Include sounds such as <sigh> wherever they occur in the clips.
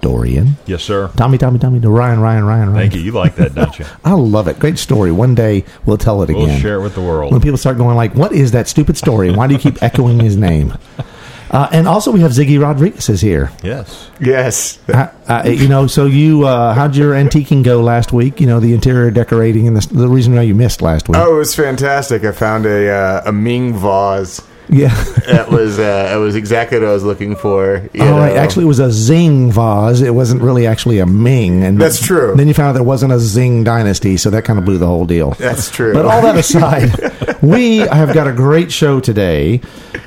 Dorian. Yes, sir. Tommy, Tommy, Tommy, to Ryan, Ryan, Ryan, Ryan. Thank you. You like that, don't you? <laughs> I love it. Great story. One day we'll tell it We'll again. share it with the world. When people start going like, "What is that stupid story? Why do you keep echoing his name?" <laughs> Uh, and also, we have Ziggy Rodriguez is here. Yes. Yes. Uh, uh, you know, so you, uh, how'd your antiquing go last week? You know, the interior decorating and the, the reason why you missed last week. Oh, it was fantastic. I found a uh, a Ming vase. Yeah. <laughs> That was uh, it was exactly what I was looking for. you All right. Actually, it was a Zing vase. It wasn't really actually a Ming. And That's true. Then you found out there wasn't a Zing dynasty, so that kind of blew the whole deal. That's true. But all that <laughs> aside, we have got a great show today.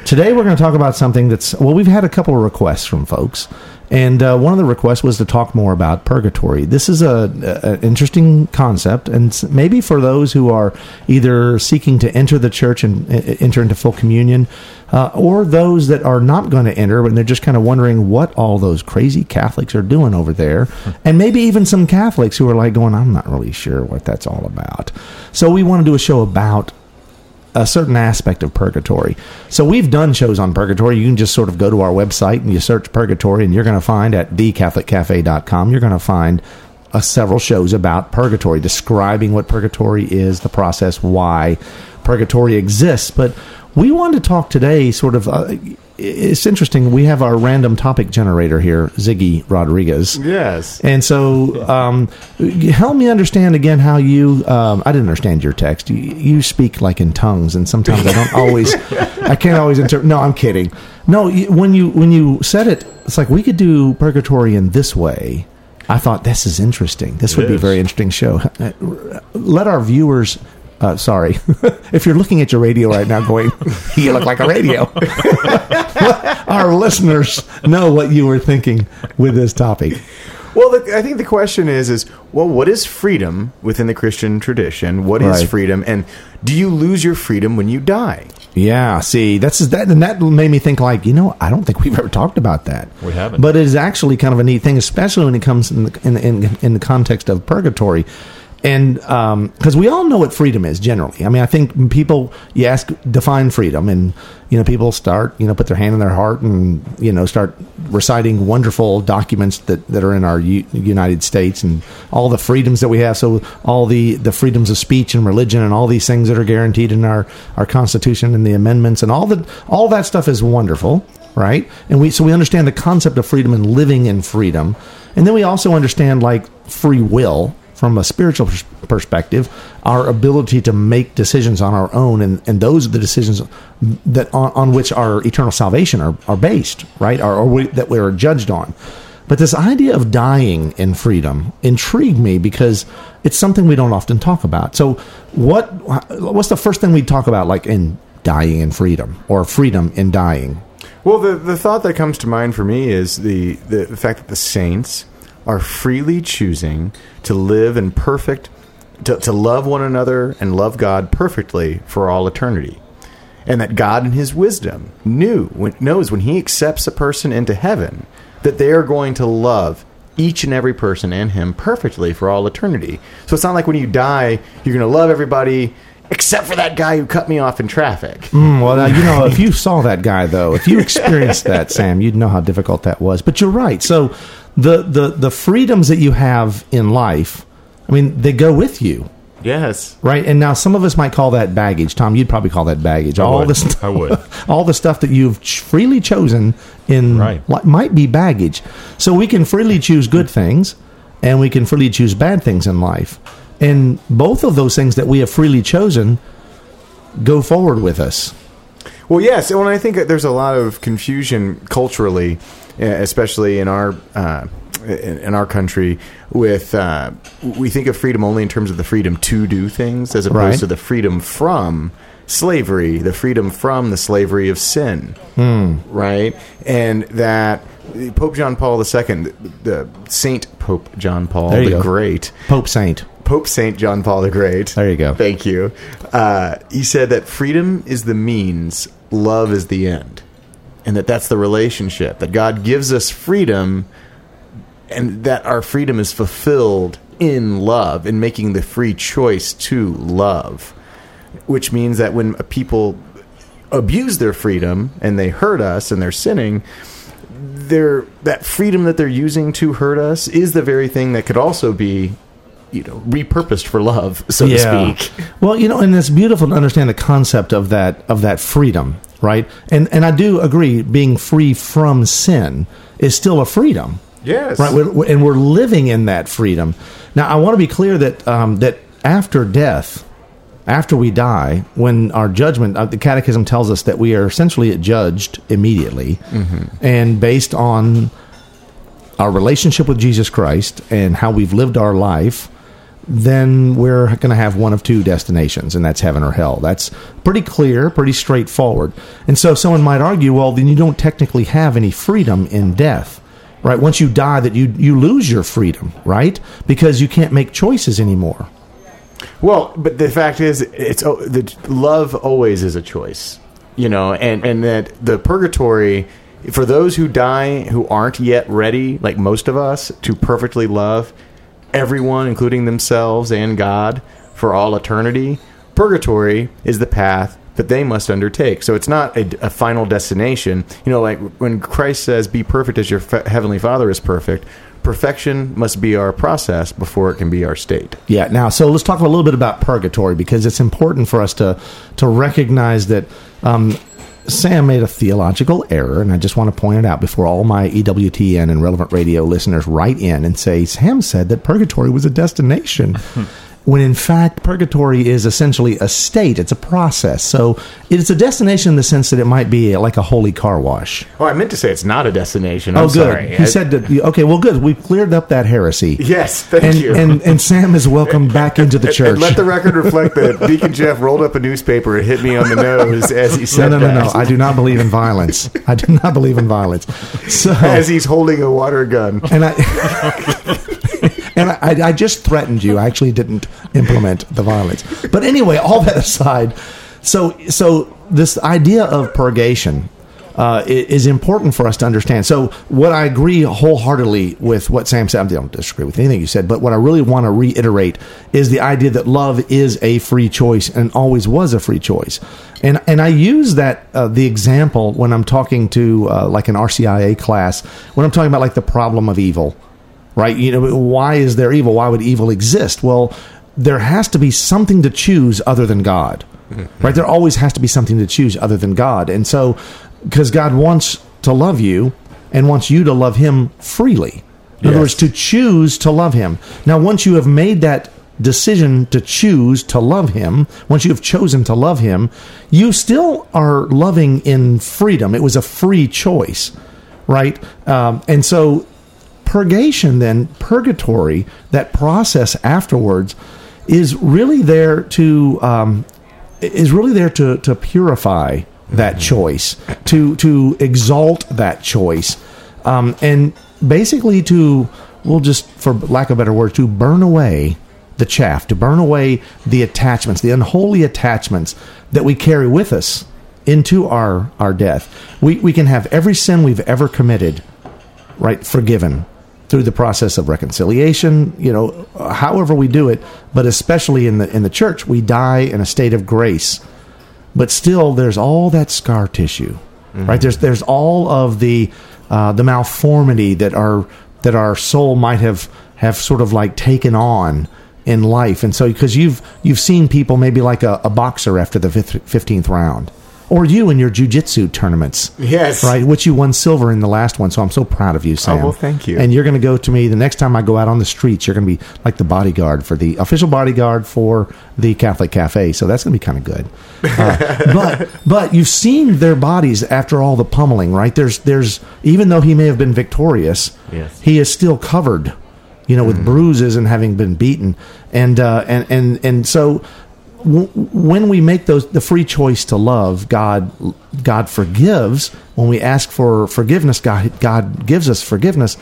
Today we're going to talk about something that's well, we've had a couple of requests from folks, and uh, one of the requests was to talk more about purgatory. This is a, interesting concept, and maybe for those who are either seeking to enter the church and enter into full communion, uh, or those that are not going to enter, and they're just kind of wondering what all those crazy Catholics are doing over there, and maybe even some Catholics who are like going, "I'm not really sure what that's all about." So we want to do a show about a certain aspect of purgatory. So we've done shows on purgatory. You can just sort of go to our website and you search purgatory, and you're going to find at thecatholiccafe.com, you're going to find uh, several shows about purgatory, describing what purgatory is, the process, why purgatory exists. But we want to talk today sort of. Uh, it's interesting. We have our random topic generator here, Ziggy Rodriguez. yes. And so, um, help me understand again how you. Um, I didn't understand your text. You, you speak like in tongues, and sometimes I don't always. I can't always interpret. No, I'm kidding. No, when you when you said it, it's like we could do purgatory in this way. I thought this is interesting. This would be a very interesting show. <laughs> Let our viewers. Uh, sorry, <laughs> if you're looking at your radio right now, going, <laughs> "You look like a radio." <laughs> our listeners know what you were thinking with this topic. Well, the, I think the question is is well, what is freedom within the Christian tradition? What is Right. freedom, and do you lose your freedom when you die? Yeah, see, that's that, and that made me think like, you know, I don't think we've ever talked about that. We haven't. but it is actually kind of a neat thing, especially when it comes in the, in, in, in the context of purgatory, and um, because we all know what freedom is generally. I mean, I think people you ask define freedom, and you know, people start you know put their hand in their heart and you know start reciting wonderful documents that, that are in our U- United States and all the freedoms that we have. So all the the freedoms of speech and religion and all these things that are guaranteed in our our Constitution and the amendments and all the all that stuff is wonderful, right? And we so we understand the concept of freedom and living in freedom, and then we also understand like free will from a spiritual pers- perspective, our ability to make decisions on our own, and, and those are the decisions that on, on which our eternal salvation are, are based, right? Or, or we, that we are judged on. But this idea of dying in freedom intrigued me because it's something we don't often talk about. So, what what's the first thing we talk about, like in dying in freedom or freedom in dying? Well, the the thought that comes to mind for me is the, the fact that the saints are freely choosing to live in perfect, to, to love one another and love God perfectly for all eternity, and that God, in His wisdom, knew knows when He accepts a person into heaven that they are going to love each and every person and Him perfectly for all eternity. So it's not like when you die, you're going to love everybody. Except for that guy who cut me off in traffic. Mm, well, now, you know, if you saw that guy, though, if you experienced that, Sam, you'd know how difficult that was. But you're right. So the the the freedoms that you have in life, I mean, they go with you, Yes. right? And now some of us might call that baggage. Tom, you'd probably call that baggage. all would. the st- I would. <laughs> all the stuff that you've ch- freely chosen in Right. li- might be baggage. So we can freely choose good things, and we can freely choose bad things in life. And both of those things that we have freely chosen go forward with us. Well, yes, and I think that there's a lot of confusion culturally, eh, especially in our uh, in, our country. With uh, we think of freedom only in terms of the freedom to do things, as opposed Right. to the freedom from slavery, the freedom from the slavery of sin, right? And that Pope John Paul II, the Saint Pope John Paul the go. Great, Pope Saint. Pope Saint John Paul the Great. There you go. Thank you. Uh, he said that freedom is the means, love is the end, and that that's the relationship. That God gives us freedom, and that our freedom is fulfilled in love, in making the free choice to love. Which means that when people abuse their freedom and they hurt us and they're sinning, their that freedom that they're using to hurt us is the very thing that could also be you know repurposed for love so to speak Well, you know, and it's beautiful to understand the concept of that of that freedom, right? And and I do agree, being free from sin is still a freedom, yes right? We're, we're- and we're living in that freedom. Now, I want to be clear that um, that after death, after we die, when our judgment, uh, the Catechism tells us that we are essentially judged immediately, and based on our relationship with Jesus Christ and how we've lived our life, then we're going to have one of two destinations, and that's heaven or hell. That's pretty clear, pretty straightforward. And so someone might argue, well, then you don't technically have any freedom in death. Right? Once you die that you you lose your freedom, right? Because you can't make choices anymore. well but the fact is it's oh, the love always is a choice you know and and that the purgatory for those who die who aren't yet ready like most of us to perfectly love everyone including themselves and god for all eternity purgatory is the path that they must undertake so it's not a, a final destination you know like when christ says be perfect as your fa- heavenly father is perfect perfection must be our process before it can be our state Yeah. Now, so let's talk a little bit about purgatory because it's important for us to to recognize that um, Sam made a theological error, and I just want to point it out before all my EWTN and relevant radio listeners write in and say Sam said that purgatory was a destination. <laughs> When in fact, purgatory is essentially a state, it's a process. So it's a destination in the sense that it might be like a holy car wash. oh i meant to say it's not a destination oh, i'm oh, good. sorry He I- said that. Okay, well, good. We've cleared up that heresy. yes thank and, you and and Sam is welcome back into the church. And let the record reflect that Deacon Jeff rolled up a newspaper and hit me on the nose as he no, said no, no, no. that. I do not believe in violence. I do not believe in violence. So, as he's holding a water gun. and I, <laughs> and I, I, just threatened you. I actually didn't implement the violence. But anyway, all that aside, so so this idea of purgation uh, is important for us to understand. So, what I agree wholeheartedly with what Sam said, I don't disagree with anything you said, but what I really want to reiterate is the idea that love is a free choice and always was a free choice. And and I use that uh, the example when I'm talking to uh, like an RCIA class when I'm talking about like the problem of evil right? You know, why is there evil? Why would evil exist? Well, there has to be something to choose other than God, right? There always has to be something to choose other than God. And so, because God wants to love you and wants you to love Him freely. In other words, to choose to love Him. Now, once you have made that decision to choose to love Him, once you have chosen to love Him, you still are loving in freedom. It was a free choice, right? Um, and so, purgation then purgatory that process afterwards is really there to um, is really there to to purify that choice to to exalt that choice um, and basically to we'll just for lack of a better word to burn away the chaff to burn away the attachments the unholy attachments that we carry with us into our our death. We we can have every sin we've ever committed right forgiven through the process of reconciliation you know however we do it but especially in the in the church we die in a state of grace. But still there's all that scar tissue right? There's there's all of the uh, the malformity that our that our soul might have have sort of like taken on in life. And so because you've you've seen people maybe like a, a boxer after the fifth, 15th round or you in your jujitsu tournaments. Yes. right? Which you won silver in the last one so i'm so proud of you sam. Oh, well, thank you. and you're going to go to me the next time i go out on the streets you're going to be like the bodyguard for the official bodyguard for the catholic cafe so that's going to be kind of good. Uh, <laughs> but but you've seen their bodies after all the pummeling right? There's there's even though he may have been victorious Yes. he is still covered you know with bruises and having been beaten. And uh and and and so w- when we make those the free choice to love god god forgives when we ask for forgiveness god god gives us forgiveness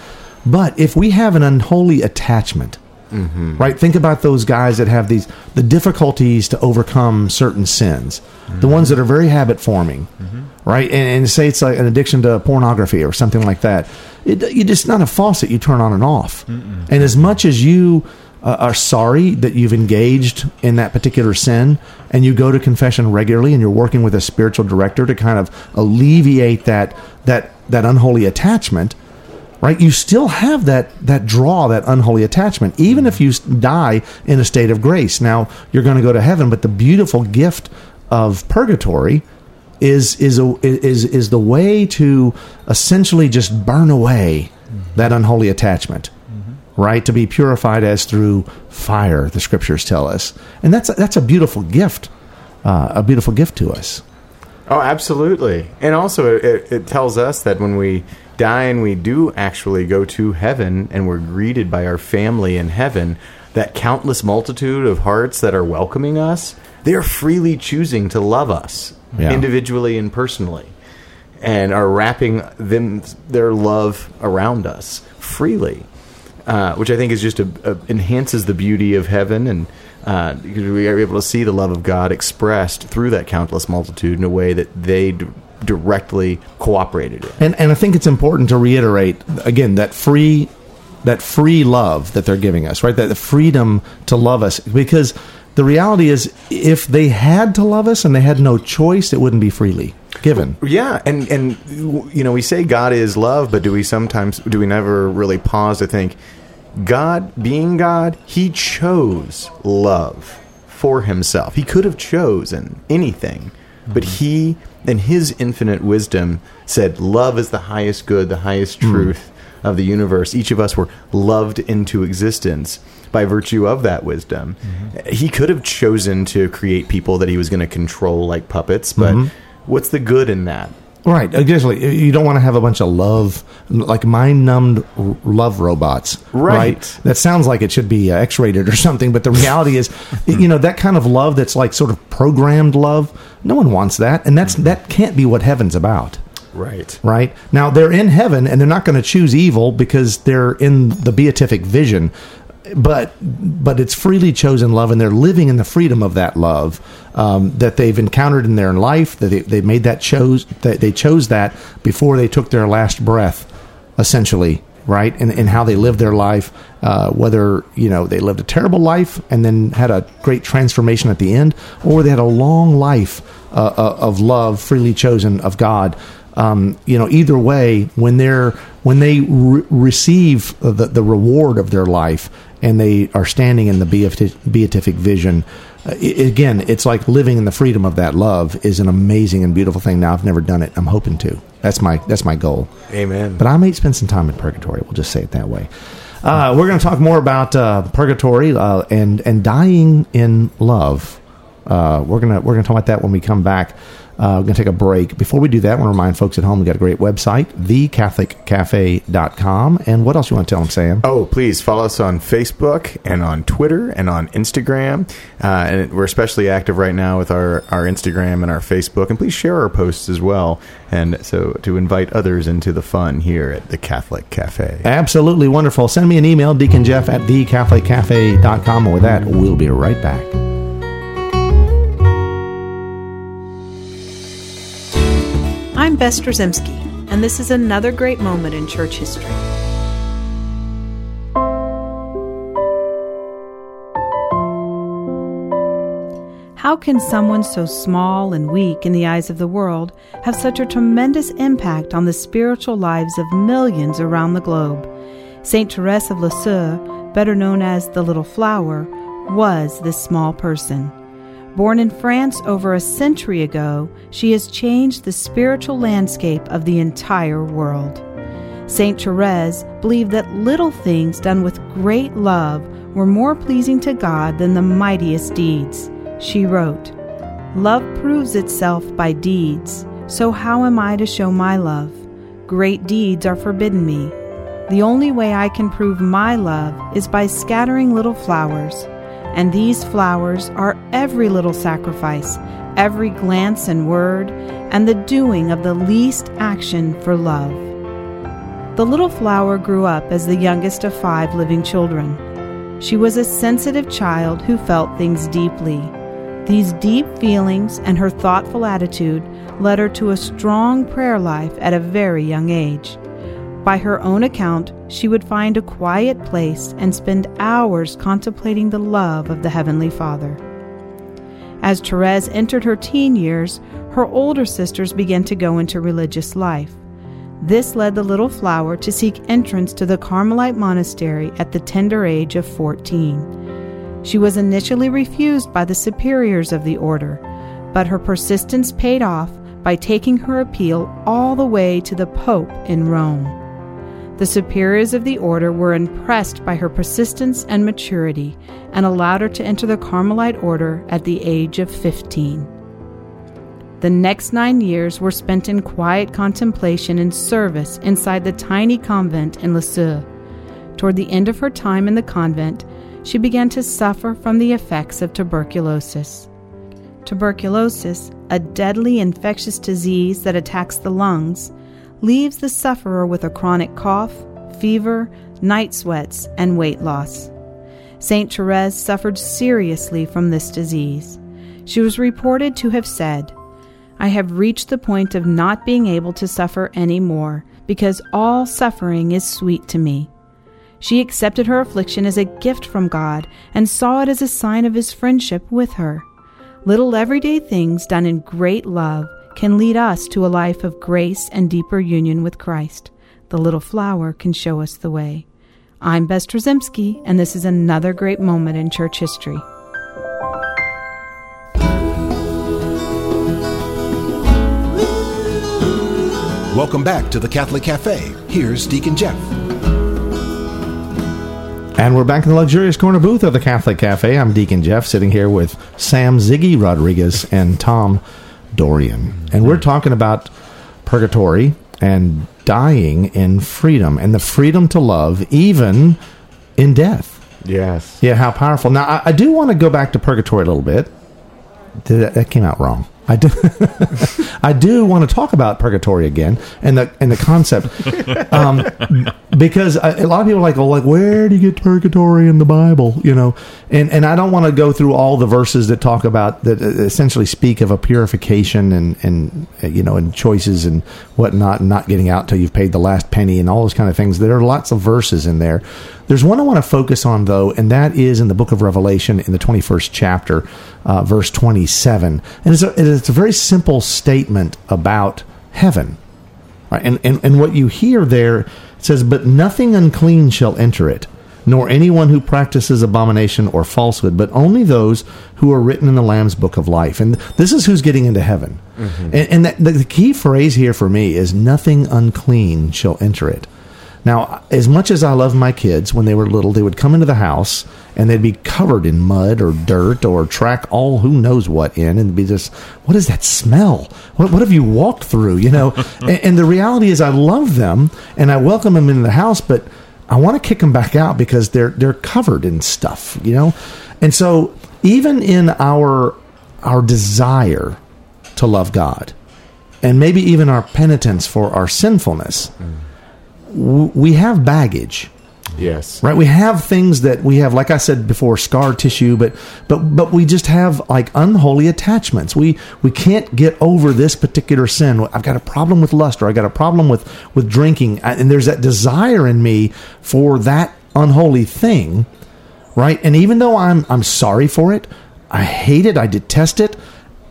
but if we have an unholy attachment Mm-hmm. Right? Think about those guys that have these the difficulties to overcome certain sins, mm-hmm. the ones that are very habit forming, mm-hmm. right? And, and, say it's like an addiction to pornography or something like that. It, you just not a faucet you turn on and off. Mm-mm. And as much as you uh, are sorry that you've engaged in that particular sin and you go to confession regularly and you're working with a spiritual director to kind of alleviate that that that unholy attachment right you still have that that draw that unholy attachment even if you die in a state of grace. Now you're going to go to heaven but the beautiful gift of purgatory is is a, is is the way to essentially just burn away that unholy attachment right? To be purified as through fire, the scriptures tell us, and that's that's a beautiful gift, uh, a beautiful gift to us. Oh, absolutely, and also it, it tells us that when we die and we do actually go to heaven and we're greeted by our family in heaven, that countless multitude of hearts that are welcoming us, they are freely choosing to love us yeah. individually and personally and are wrapping them their love around us freely uh, which I think is just a, a, enhances the beauty of heaven, and uh, we are able to see the love of God expressed through that countless multitude in a way that they d- directly cooperated in. And and I think it's important to reiterate again that free that free love that they're giving us, right? That the freedom to love us, because the reality is, if they had to love us and they had no choice, it wouldn't be freely given. Yeah, and and you know we say God is love, but do we sometimes do we never really pause to think? God, being God, he chose love for himself. He could have chosen anything, but mm-hmm. he, in his infinite wisdom, said love is the highest good, the highest mm. truth mm. of the universe. Each of us were loved into existence by virtue of that wisdom. Mm-hmm. He could have chosen to create people that he was going to control like puppets, but mm-hmm. what's the good in that? Right, exactly. You don't want to have a bunch of love, like mind numbed love robots. Right. right. That sounds like it should be uh, X rated or something, but the reality is, you know, that kind of love that's like sort of programmed love. No one wants that, and that's that can't be what heaven's about. Right. Right. Now they're in heaven, and they're not going to choose evil because they're in the beatific vision but but it's freely chosen love, and they're living in the freedom of that love um, that they've encountered in their life. That they, they made that chose that they chose that before they took their last breath, essentially, right? And, and how they lived their life, uh, whether you know they lived a terrible life and then had a great transformation at the end, or they had a long life uh, uh of love, freely chosen of God. Um, you know, either way, when they're when they re- receive the, the reward of their life and they are standing in the beatific vision. Uh, again, it's like living in the freedom of that love is an amazing and beautiful thing. Now, I've never done it. I'm hoping to. That's my that's my goal. Amen. But I may spend some time in purgatory. We'll just say it that way. Uh, we're going to talk more about uh, purgatory uh, and and dying in love. Uh, we're gonna we're gonna talk about that when we come back. Uh, we're going to take a break. Before we do that, I want to remind folks at home we got a great website, thecatholiccafe.com. And what else you want to tell them, Sam? Oh, please follow us on Facebook and on Twitter and on Instagram. Uh, and we're especially active right now with our, our Instagram and our Facebook. And please share our posts as well. And so to invite others into the fun here at the Catholic Cafe. Absolutely wonderful. Send me an email, Deacon Jeff at thecatholiccafe.com. And with that, we'll be right back. I'm Bess Drzymski, and this is another great moment in church history. How can someone so small and weak in the eyes of the world have such a tremendous impact on the spiritual lives of millions around the globe? St. Therese of Lisieux, better known as the Little Flower, was this small person. Born in France over a century ago, she has changed the spiritual landscape of the entire world. St. Therese believed that little things done with great love were more pleasing to God than the mightiest deeds. She wrote, Love proves itself by deeds, so how am I to show my love? Great deeds are forbidden me. The only way I can prove my love is by scattering little flowers and these flowers are every little sacrifice, every glance and word, and the doing of the least action for love. The little flower grew up as the youngest of five living children. She was a sensitive child who felt things deeply. These deep feelings and her thoughtful attitude led her to a strong prayer life at a very young age. By her own account, she would find a quiet place and spend hours contemplating the love of the Heavenly Father. As Therese entered her teen years, her older sisters began to go into religious life. This led the little flower to seek entrance to the Carmelite monastery at the tender age of 14. She was initially refused by the superiors of the order, but her persistence paid off by taking her appeal all the way to the Pope in Rome. The superiors of the order were impressed by her persistence and maturity and allowed her to enter the Carmelite order at the age of 15. The next nine years were spent in quiet contemplation and service inside the tiny convent in Lisieux. Toward the end of her time in the convent, she began to suffer from the effects of tuberculosis. Tuberculosis, a deadly infectious disease that attacks the lungs, leaves the sufferer with a chronic cough, fever, night sweats, and weight loss. St. Therese suffered seriously from this disease. She was reported to have said, I have reached the point of not being able to suffer any more, because all suffering is sweet to me. She accepted her affliction as a gift from God and saw it as a sign of His friendship with her. Little everyday things done in great love can lead us to a life of grace and deeper union with Christ. The little flower can show us the way. I'm Bess Drzymski, and this is another great moment in church history. Welcome back to the Catholic Cafe. Here's Deacon Jeff. And we're back in the luxurious corner booth of the Catholic Cafe. I'm Deacon Jeff, sitting here with Sam Ziggy Rodriguez and Tom Dorian. And we're talking about purgatory and dying in freedom and the freedom to love, even in death. Yes. Yeah, how powerful. Now, I, I do want to go back to purgatory a little bit. That, that came out wrong. I do. <laughs> I do want to talk about purgatory again and the and the concept, <laughs> um, because I, a lot of people are like, "Oh, like where do you get purgatory in the Bible?" You know, and and I don't want to go through all the verses that talk about that essentially speak of a purification and and uh, you know and choices and whatnot, and not getting out till you've paid the last penny and all those kind of things. There are lots of verses in there. There's one I want to focus on though, and that is in the book of Revelation in the 21st chapter, uh, verse 27, and it's a, it's a very simple statement about heaven. Right? And, and, and what you hear there says, But nothing unclean shall enter it, nor anyone who practices abomination or falsehood, but only those who are written in the Lamb's book of life. And this is who's getting into heaven. Mm-hmm. And, and that, the, the key phrase here for me is, Nothing unclean shall enter it. Now, as much as I love my kids, when they were little, they would come into the house and they'd be covered in mud or dirt or track all who knows what in, and be just, what is that smell? What, what have you walked through? You know, <laughs> and, and the reality is, I love them and I welcome them into the house, but I want to kick them back out because they're they're covered in stuff. You know, and so even in our our desire to love God, and maybe even our penitence for our sinfulness w- we have baggage. Yes. right? We have things that we have like i said before scar tissue but but but we just have like unholy attachments. We we can't get over this particular sin. I've got a problem with lust or i got a problem with with drinking and there's that desire in me for that unholy thing right? And even though i'm i'm sorry for it i hate it i detest it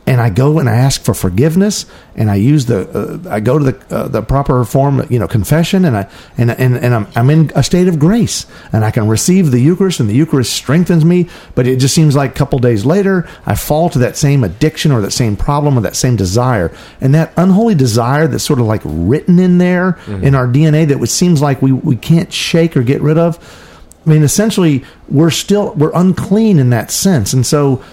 and I go and I ask for forgiveness, and I use the uh, I go to the uh, the proper form, you know, confession, and I and and, and I'm, I'm in a state of grace, and I can receive the Eucharist, and the Eucharist strengthens me. But it just seems like a couple days later, I fall to that same addiction or that same problem or that same desire, and that unholy desire that's sort of like written in there in our DNA that it seems like we we can't shake or get rid of. I mean, essentially, we're still we're unclean in that sense, and so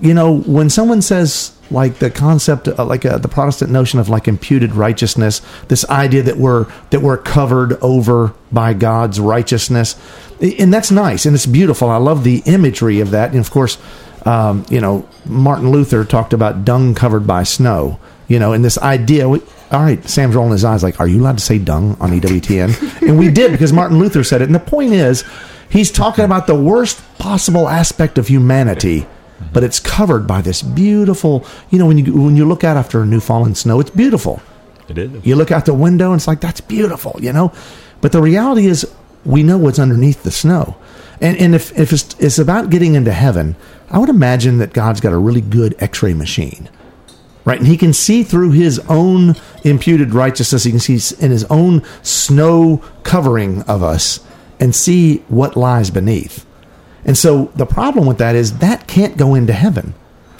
you know, when someone says like the concept, uh, like uh, the Protestant notion of like imputed righteousness, this idea that we're that we're covered over by God's righteousness, and that's nice and it's beautiful. I love the imagery of that, and of course, um, you know, Martin Luther talked about dung covered by snow. You know, and this idea. We, all right, Sam's rolling his eyes like, "Are you allowed to say dung on EWTN?" <laughs> and we did because Martin Luther said it. And the point is, he's talking about the worst possible aspect of humanity, but it's covered by this beautiful. You know, when you when you look out after a new fallen snow, it's beautiful. It is. You look out the window and it's like that's beautiful, you know. But the reality is, we know what's underneath the snow, and and if if it's, it's about getting into heaven, I would imagine that God's got a really good X-ray machine, right? And He can see through His own imputed righteousness. He can see in His own snow covering of us and see what lies beneath. And so the problem with that is that can't go into heaven.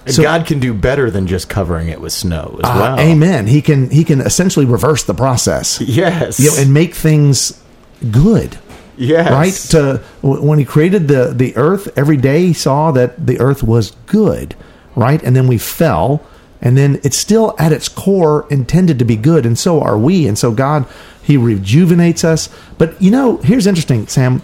So- God can do better than just covering it with snow as Uh, well. Amen. He can he can essentially reverse the process. Yes. you know, and make things good. yes. Right? To when he created the the earth, every day he saw that the earth was good, right? And then we fell, and then it's still at its core intended to be good, and so are we. And so God, he rejuvenates us. But you know, here's interesting, Sam.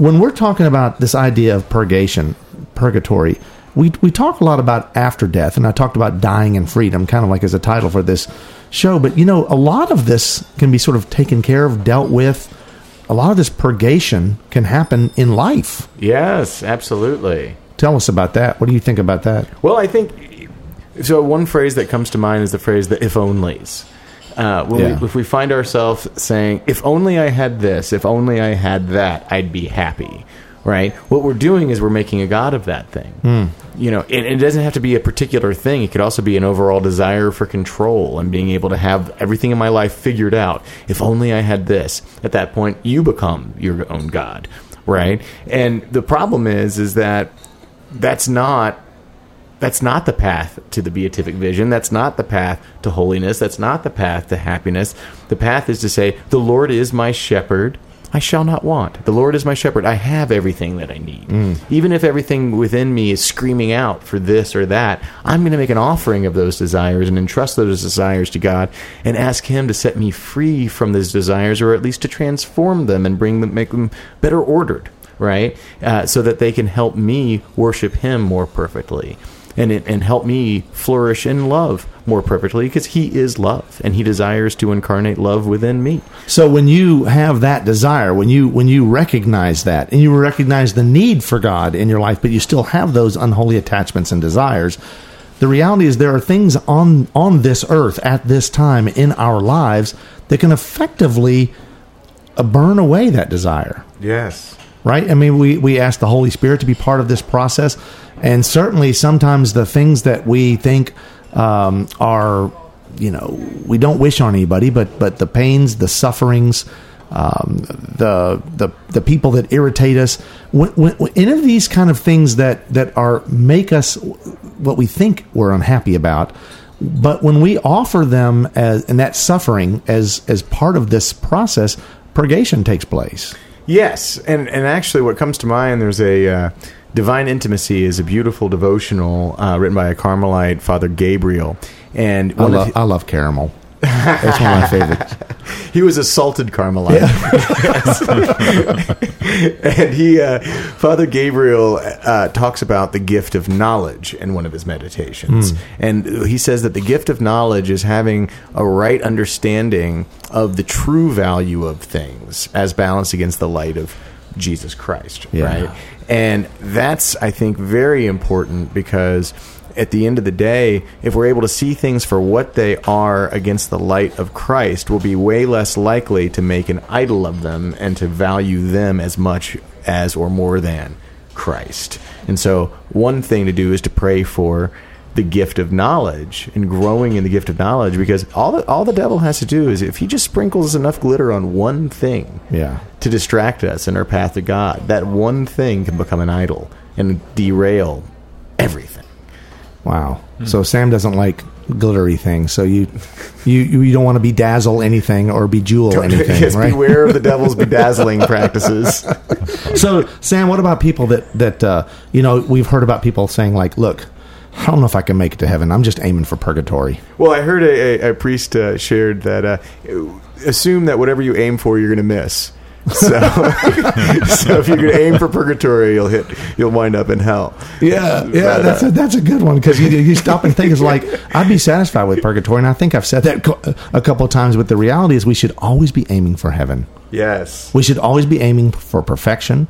When we're talking about this idea of purgation, purgatory, we we talk a lot about after death, and I talked about dying in freedom, kind of like as a title for this show. But you know, a lot of this can be sort of taken care of, dealt with. A lot of this purgation can happen in life. Yes, absolutely. Tell us about that. What do you think about that? Well, I think so. One phrase that comes to mind is the phrase "the if onlys." Uh, when Yeah. we, if we find ourselves saying, "If only I had this, if only I had that, I'd be happy," right? What we're doing is we're making a god of that thing. You know, and it doesn't have to be a particular thing. It could also be an overall desire for control and being able to have everything in my life figured out. If only I had this. At that point, you become your own god, right? And the problem is, is that that's not that's not the path to the beatific vision. That's not the path to holiness. That's not the path to happiness. The path is to say, The Lord is my shepherd. I shall not want. The Lord is my shepherd. I have everything that I need. Even if everything within me is screaming out for this or that, I'm going to make an offering of those desires and entrust those desires to God and ask Him to set me free from those desires or at least to transform them and bring them, make them better ordered right? Uh, so that they can help me worship Him more perfectly, and and help me flourish in love more perfectly, because He is love, and He desires to incarnate love within me. So when you have that desire, when you when you recognize that, and you recognize the need for God in your life, but you still have those unholy attachments and desires, the reality is there are things on on this earth at this time in our lives that can effectively uh, burn away that desire Yes. right? I mean, we, we ask the Holy Spirit to be part of this process. And certainly sometimes the things that we think um, are, you know, we don't wish on anybody, but, but the pains, the sufferings, um, the, the, the people that irritate us, when, when, when any of these kind of things that, that are make us what we think we're unhappy about, but when we offer them as, and that suffering as, as part of this process, purgation takes place. Yes, and and actually, what comes to mind there's a uh, divine intimacy is a beautiful devotional uh, written by a Carmelite, Father Gabriel, and I one of love, I love caramel. That's one of my favorites. <laughs> he was assaulted salted Carmelite. <laughs> and he, uh, Father Gabriel, uh, talks about the gift of knowledge in one of his meditations. And he says that the gift of knowledge is having a right understanding of the true value of things as balanced against the light of Jesus Christ, Yeah. right? And that's, I think, very important because at the end of the day, if we're able to see things for what they are against the light of Christ, we'll be way less likely to make an idol of them and to value them as much as or more than Christ. And so, one thing to do is to pray for the gift of knowledge and growing in the gift of knowledge because all the, all the devil has to do is if he just sprinkles enough glitter on one thing Yeah. to distract us in our path to God. That one thing can become an idol and derail everything. Wow. So Sam doesn't like glittery things. So you you you you don't want to bedazzle anything or bejewel <laughs> anything, Just right? beware of the <laughs> devil's bedazzling practices. So Sam, what about people that that uh, you know we've heard about people saying like, look, I don't know if I can make it to heaven. I'm just aiming for purgatory. Well, I heard a, a, a priest uh, shared that uh, assume that whatever you aim for, you're going to miss. So, <laughs> so if you could aim for purgatory, you'll hit, you'll wind up in hell. Yeah, yeah, But, that's uh, a, that's a good one because you, you stop and think it's like <laughs> I'd be satisfied with purgatory, and I think I've said that co- a couple of times. But the reality is, we should always be aiming for heaven. yes. We should always be aiming for perfection,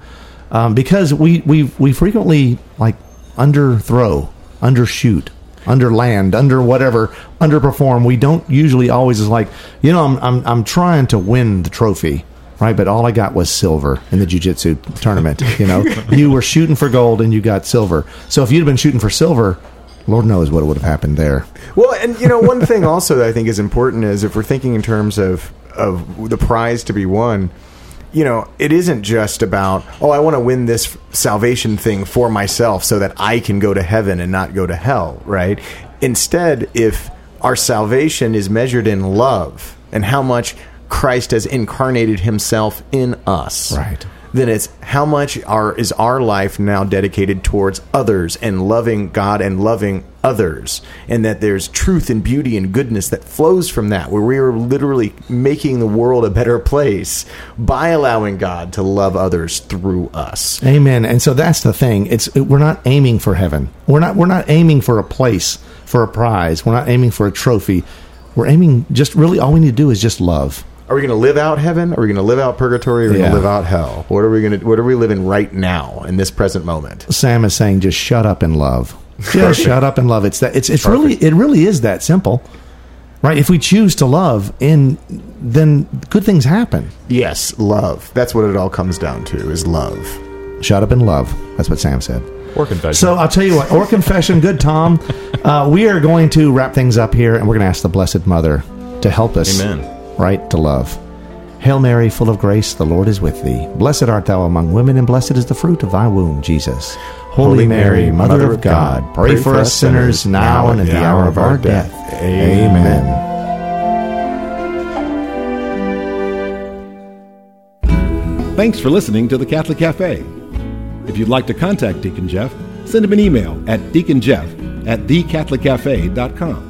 um, because we we we frequently like underthrow, undershoot, underland, under whatever, underperform. We don't usually always is like you know I'm I'm I'm trying to win the trophy. Right, but all I got was silver in the jujitsu tournament. You know, <laughs> you were shooting for gold and you got silver. So if you'd have been shooting for silver, Lord knows what would have happened there. Well, and you know, one thing also that I think is important is if we're thinking in terms of of the prize to be won, you know, it isn't just about oh, I want to win this salvation thing for myself so that I can go to heaven and not go to hell, right? Instead, if our salvation is measured in love and how much Christ has incarnated himself in us. Right. Then it's how much our is our life now dedicated towards others and loving God and loving others, and that there's truth and beauty and goodness that flows from that, where we are literally making the world a better place by allowing God to love others through us. Amen. And so that's the thing. It's we're not aiming for heaven. We're not we're not aiming for a place, for a prize. We're not aiming for a trophy. We're aiming just really all we need to do is just love. Are we going to live out heaven? Are we going to live out purgatory? Are we going to live out hell? What are we going to? What are we living right now in this present moment? Sam is saying just shut up and love. <laughs> Just shut up and love. It's that it's it's really it really is that simple. Right? If we choose to love in then good things happen. Yes, love. That's what it all comes down to: is love. Shut up and love. That's what Sam said. Or confession. So I'll tell you what, or confession, good Tom. <laughs> Uh, we are going to wrap things up here, and we're going to ask the Blessed Mother to help us, Amen. Right, to love. Hail Mary, full of grace, the Lord is with thee. Blessed art thou among women, and blessed is the fruit of thy womb, Jesus. Holy Mary, Mother of God, pray for us sinners now and at the hour of our death. Amen. Thanks for listening to the Catholic Cafe. If you'd like to contact Deacon Jeff, send him an email at deaconjeff at thecatholiccafe.com.